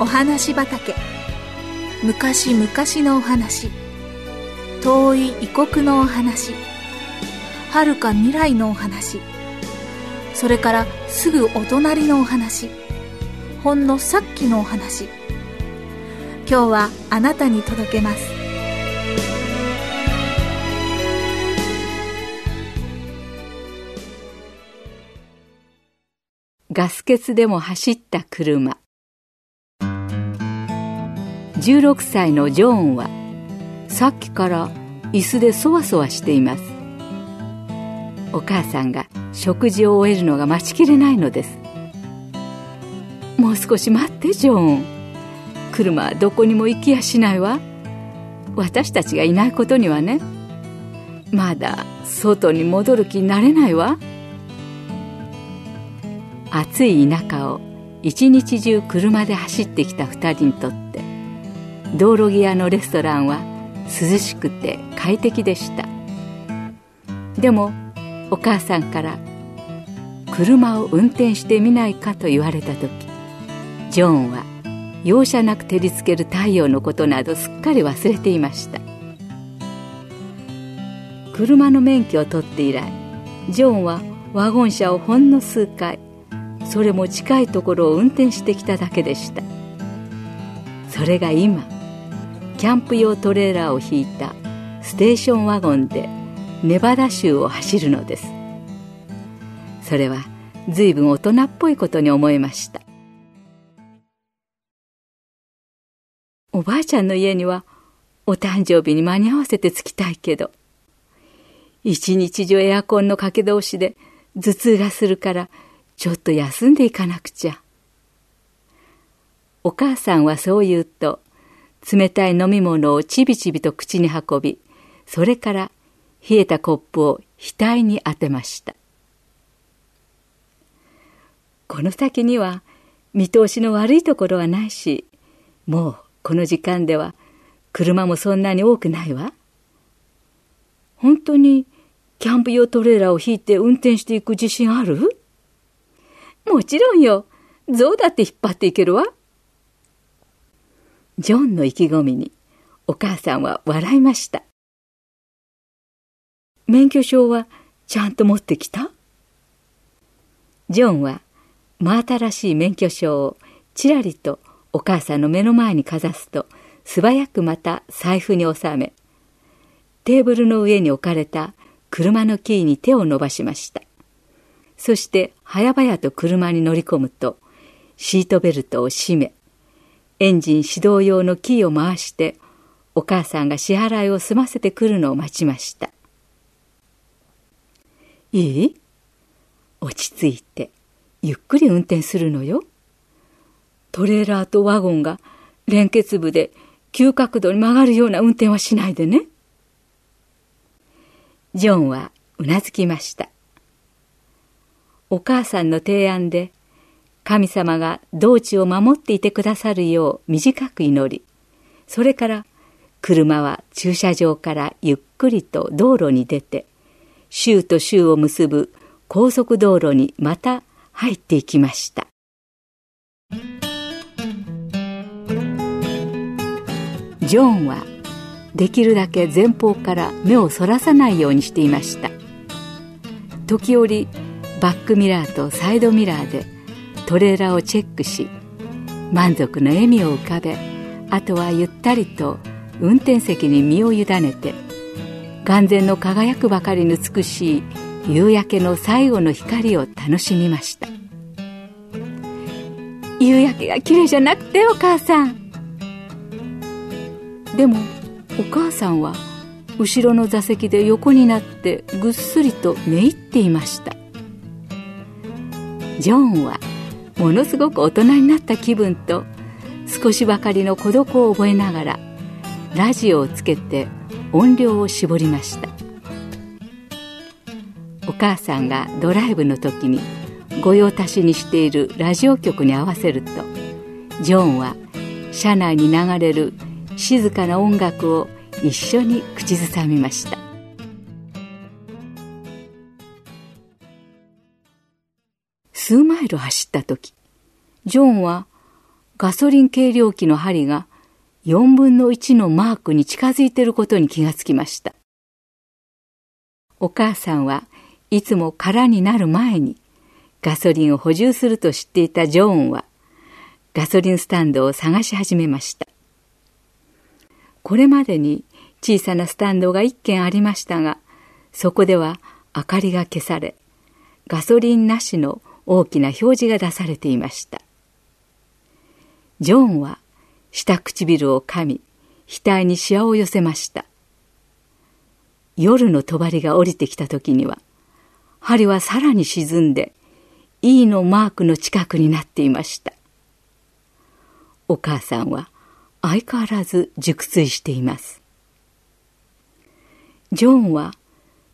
お話畑。昔々のお話。遠い異国のお話。遥か未来のお話。それからすぐお隣のお話。ほんのさっきのお話。今日はあなたに届けます。ガス欠でも走った車。16歳のジョーンはさっきから椅子でそわそわしています。お母さんが食事を終えるのが待ちきれないのです。もう少し待ってジョーン。車はどこにも行きやしないわ。私たちがいないことにはね。まだ外に戻る気になれないわ。暑い田舎を一日中車で走ってきた2人にとって道路際のレストランは涼しくて快適でした。でもお母さんから車を運転してみないかと言われた時ジョーンは容赦なく照りつける太陽のことなどすっかり忘れていました。車の免許を取って以来ジョーンはワゴン車をほんの数回それも近いところを運転してきただけでした。それが今キャンプ用トレーラーを引いたステーションワゴンでネバダ州を走るのです。それは随分大人っぽいことに思いました。おばあちゃんの家にはお誕生日に間に合わせて着きたいけど一日中エアコンのかけ通しで頭痛がするからちょっと休んでいかなくちゃ。お母さんはそう言うと冷たい飲み物をちびちびと口に運び、それから冷えたコップを額に当てました。この先には見通しの悪いところはないし、もうこの時間では車もそんなに多くないわ。本当にキャンプ用トレーラーを引いて運転していく自信ある？もちろんよ。象だって引っ張っていけるわ。ジョンの意気込みにお母さんは笑いました。免許証はちゃんと持ってきた？ジョンは真新しい免許証をちらりとお母さんの目の前にかざすと素早くまた財布に収めテーブルの上に置かれた車のキーに手を伸ばしましたそして早々と車に乗り込むとシートベルトを締めエンジン始動用のキーを回してお母さんが支払いを済ませてくるのを待ちました。いい？落ち着いてゆっくり運転するのよ。トレーラーとワゴンが連結部で急角度に曲がるような運転はしないでね。ジョンはうなずきました。お母さんの提案で神様が道地を守っていてくださるよう短く祈り、それから車は駐車場からゆっくりと道路に出て、州と州を結ぶ高速道路にまた入っていきました。ジョンはできるだけ前方から目をそらさないようにしていました。時折バックミラーとサイドミラーでトレーラーをチェックし満足の笑みを浮かべあとはゆったりと運転席に身を委ねて眼前の輝くばかりの美しい夕焼けの最後の光を楽しみました。夕焼けが綺麗じゃなくてお母さん。でもお母さんは後ろの座席で横になってぐっすりと寝入っていました。ジョンはものすごく大人になった気分と少しばかりの孤独を覚えながらラジオをつけて音量を絞りました。お母さんがドライブの時に御用達にしているラジオ局に合わせるとジョンは車内に流れる静かな音楽を一緒に口ずさみました。数マイル走った時ジョンはガソリン計量器の針が4分の1のマークに近づいていることに気がつきました。お母さんはいつも空になる前にガソリンを補充すると知っていたジョーンはガソリンスタンドを探し始めました。これまでに小さなスタンドが一軒ありましたが、そこでは明かりが消され、ガソリンなしの大きな表示が出されていました。ジョンは下唇を噛み、額にシワを寄せました。夜の帳が降りてきた時には、針はさらに沈んで、E のマークの近くになっていました。お母さんは相変わらず熟睡しています。ジョンは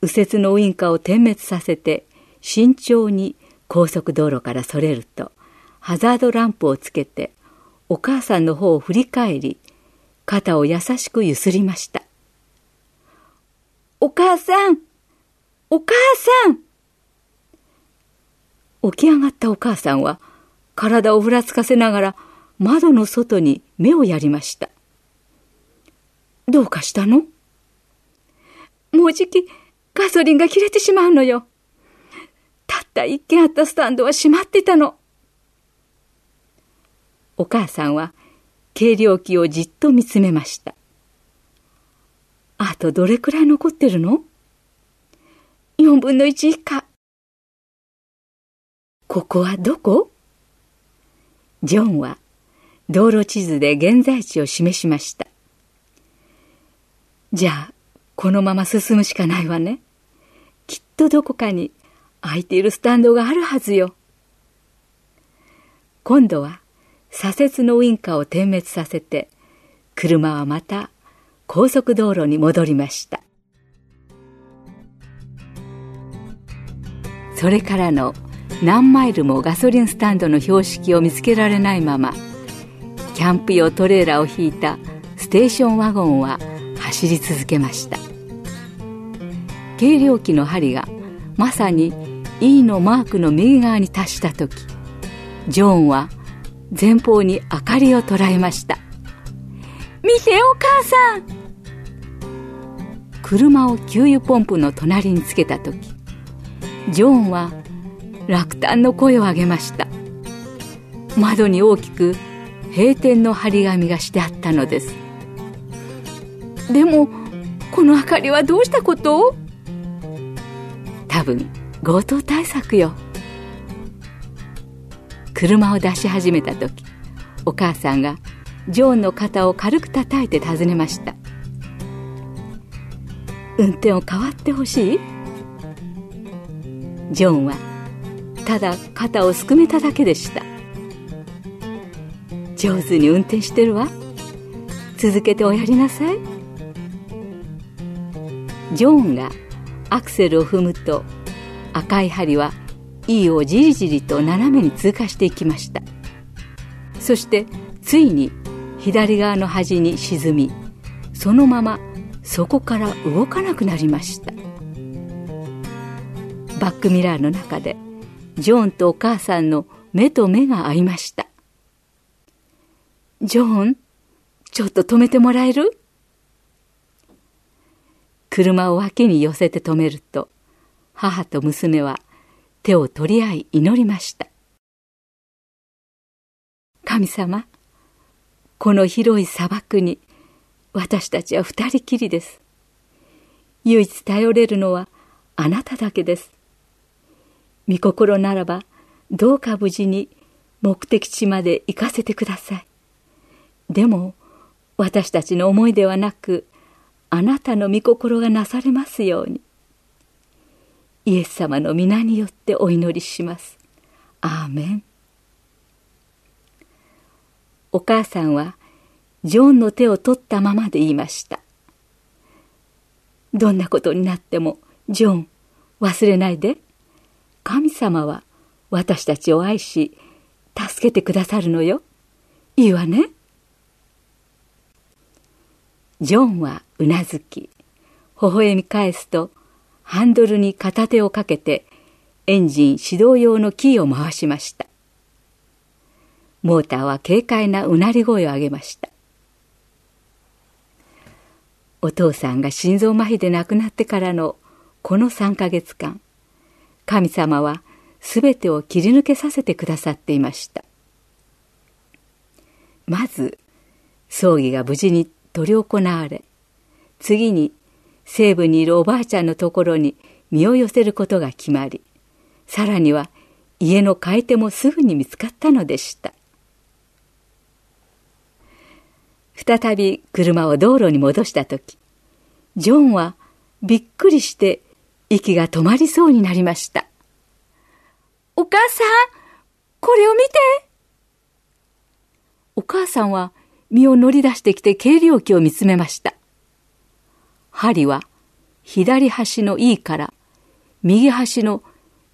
右折のウインカーを点滅させて慎重に高速道路からそれるとハザードランプをつけてお母さんの方を振り返り肩を優しくゆすりました。お母さんお母さん起き上がったお母さんは体をふらつかせながら窓の外に目をやりました。どうかしたの？もうじきガソリンが切れてしまうのよ。たった一軒あったスタンドは閉まってたの。お母さんは計量器をじっと見つめました。あとどれくらい残ってるの ?4 分の1以下。ここはどこ？ジョンは道路地図で現在地を示しました。じゃあ、このまま進むしかないわね。きっとどこかに空いているスタンドがあるはずよ。今度は左折のウインカーを点滅させて、車はまた高速道路に戻りました。それからの何マイルもガソリンスタンドの標識を見つけられないまま、キャンプ用トレーラーを引いたステーションワゴンは走り続けました計量器の針がまさに E のマークの右側に達した時ジョーンは前方に明かりを捉えました。見てお母さん。車を給油ポンプの隣につけた時ジョーンは落胆の声を上げました。窓に大きく閉店の張り紙がしてあったのです。でもこの明かりはどうしたこと？多分強盗対策よ。車を出し始めた時お母さんがジョーンの肩を軽く叩いて尋ねました。運転を代わってほしい？ジョーンはただ肩をすくめただけでした。上手に運転してるわ。続けておやりなさい。ジョーンがアクセルを踏むと赤い針は E をじりじりと斜めに通過していきました。そしてついに左側の端に沈みそのままそこから動かなくなりました。バックミラーの中でジョーンとお母さんの目と目が合いました。ジョーン、ちょっと止めてもらえる？車を脇に寄せて止めると、母と娘は手を取り合い祈りました。神様、この広い砂漠に私たちは二人きりです。唯一頼れるのはあなただけです。御心ならばどうか無事に目的地まで行かせてください。でも私たちの思いではなくあなたの御心がなされますようにイエス様の皆によってお祈りします。アーメン。お母さんはジョンの手を取ったままで言いました。どんなことになってもジョン忘れないで。神様は私たちを愛し助けてくださるのよ。いいわね。ジョンはうなずき、微笑み返すと、ハンドルに片手をかけて、エンジン始動用のキーを回しました。モーターは軽快なうなり声を上げました。お父さんが心臓麻痺で亡くなってからのこの3ヶ月間、神様は全てを切り抜けさせてくださっていました。まず、葬儀が無事に執り行われ、次に西部にいるおばあちゃんのところに身を寄せることが決まり、さらには家の買い手もすぐに見つかったのでした。再び車を道路に戻した時、ジョンはびっくりして息が止まりそうになりました。お母さん、これを見てお母さんは身を乗り出してきて計量器を見つめました。針は左端の E から右端の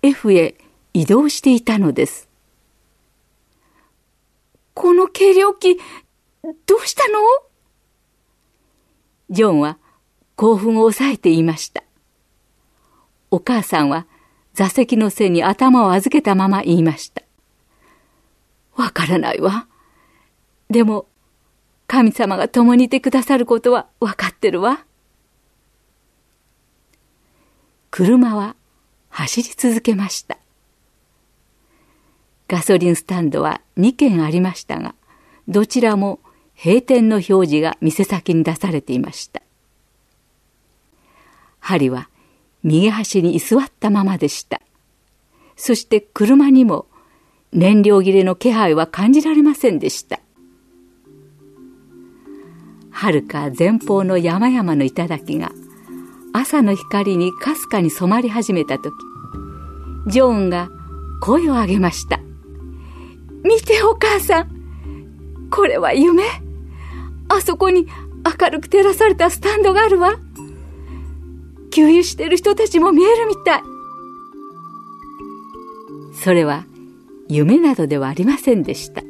F へ移動していたのです。この計量器、どうしたの？ジョンは興奮を抑えて言いました。お母さんは座席の背に頭を預けたまま言いました。わからないわ。でも、神様が共にいてくださることはわかってるわ。車は走り続けました。ガソリンスタンドは2軒ありましたが、どちらも閉店の表示が店先に出されていました。針は右端に居座ったままでした。そして車にも燃料切れの気配は感じられませんでした。はるか前方の山々の頂が朝の光にかすかに染まり始めた時、ジョーンが声を上げました。見てお母さん。これは夢あそこに明るく照らされたスタンドがあるわ。給油してる人たちも見えるみたい。それは夢などではありませんでした。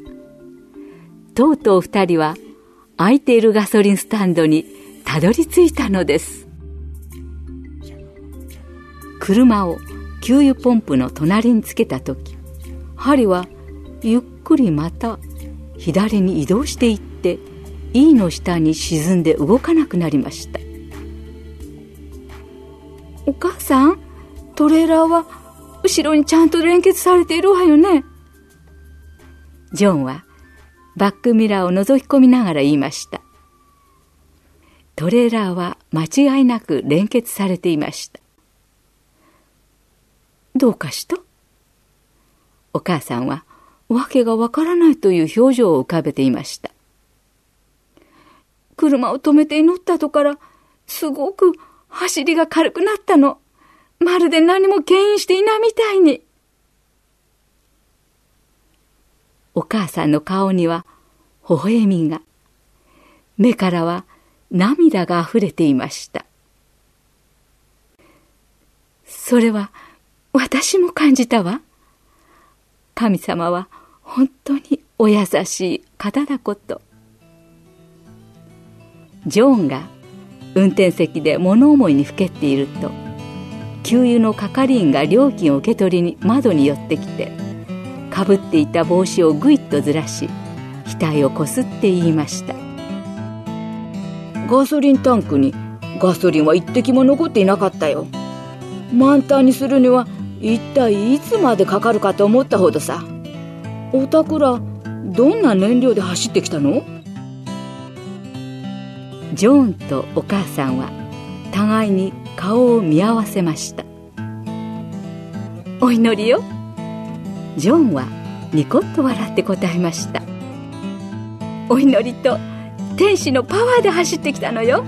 とうとう二人は空いているガソリンスタンドにたどり着いたのです。車を給油ポンプの隣につけた時針はゆっくりまた左に移動していって E の下に沈んで動かなくなりました。お母さんトレーラーは後ろにちゃんと連結されているわよね。ジョンはバックミラーを覗き込みながら言いました。トレーラーは間違いなく連結されていました。どうかした？お母さんは訳がわからないという表情を浮かべていました。車を止めて祈ったとから、すごく走りが軽くなったの。まるで何も牽引していないみたいに。お母さんの顔には微笑みが、目からは涙が溢れていました。それは私も感じたわ。神様は本当にお優しい方だこと。ジョーンが運転席で物思いにふけっていると給油の係員が料金を受け取りに窓に寄ってきてかぶっていた帽子をぐいっとずらし額をこすって言いましたガソリンタンクにガソリンは一滴も残っていなかったよ満タンにするには一体いつまでかかるかと思ったほどさ。おたくらどんな燃料で走ってきたの？ジョーンとお母さんは互いに顔を見合わせました。お祈りよ。ジョンはニコッと笑って答えました。お祈りと天使のパワーで走ってきたのよ。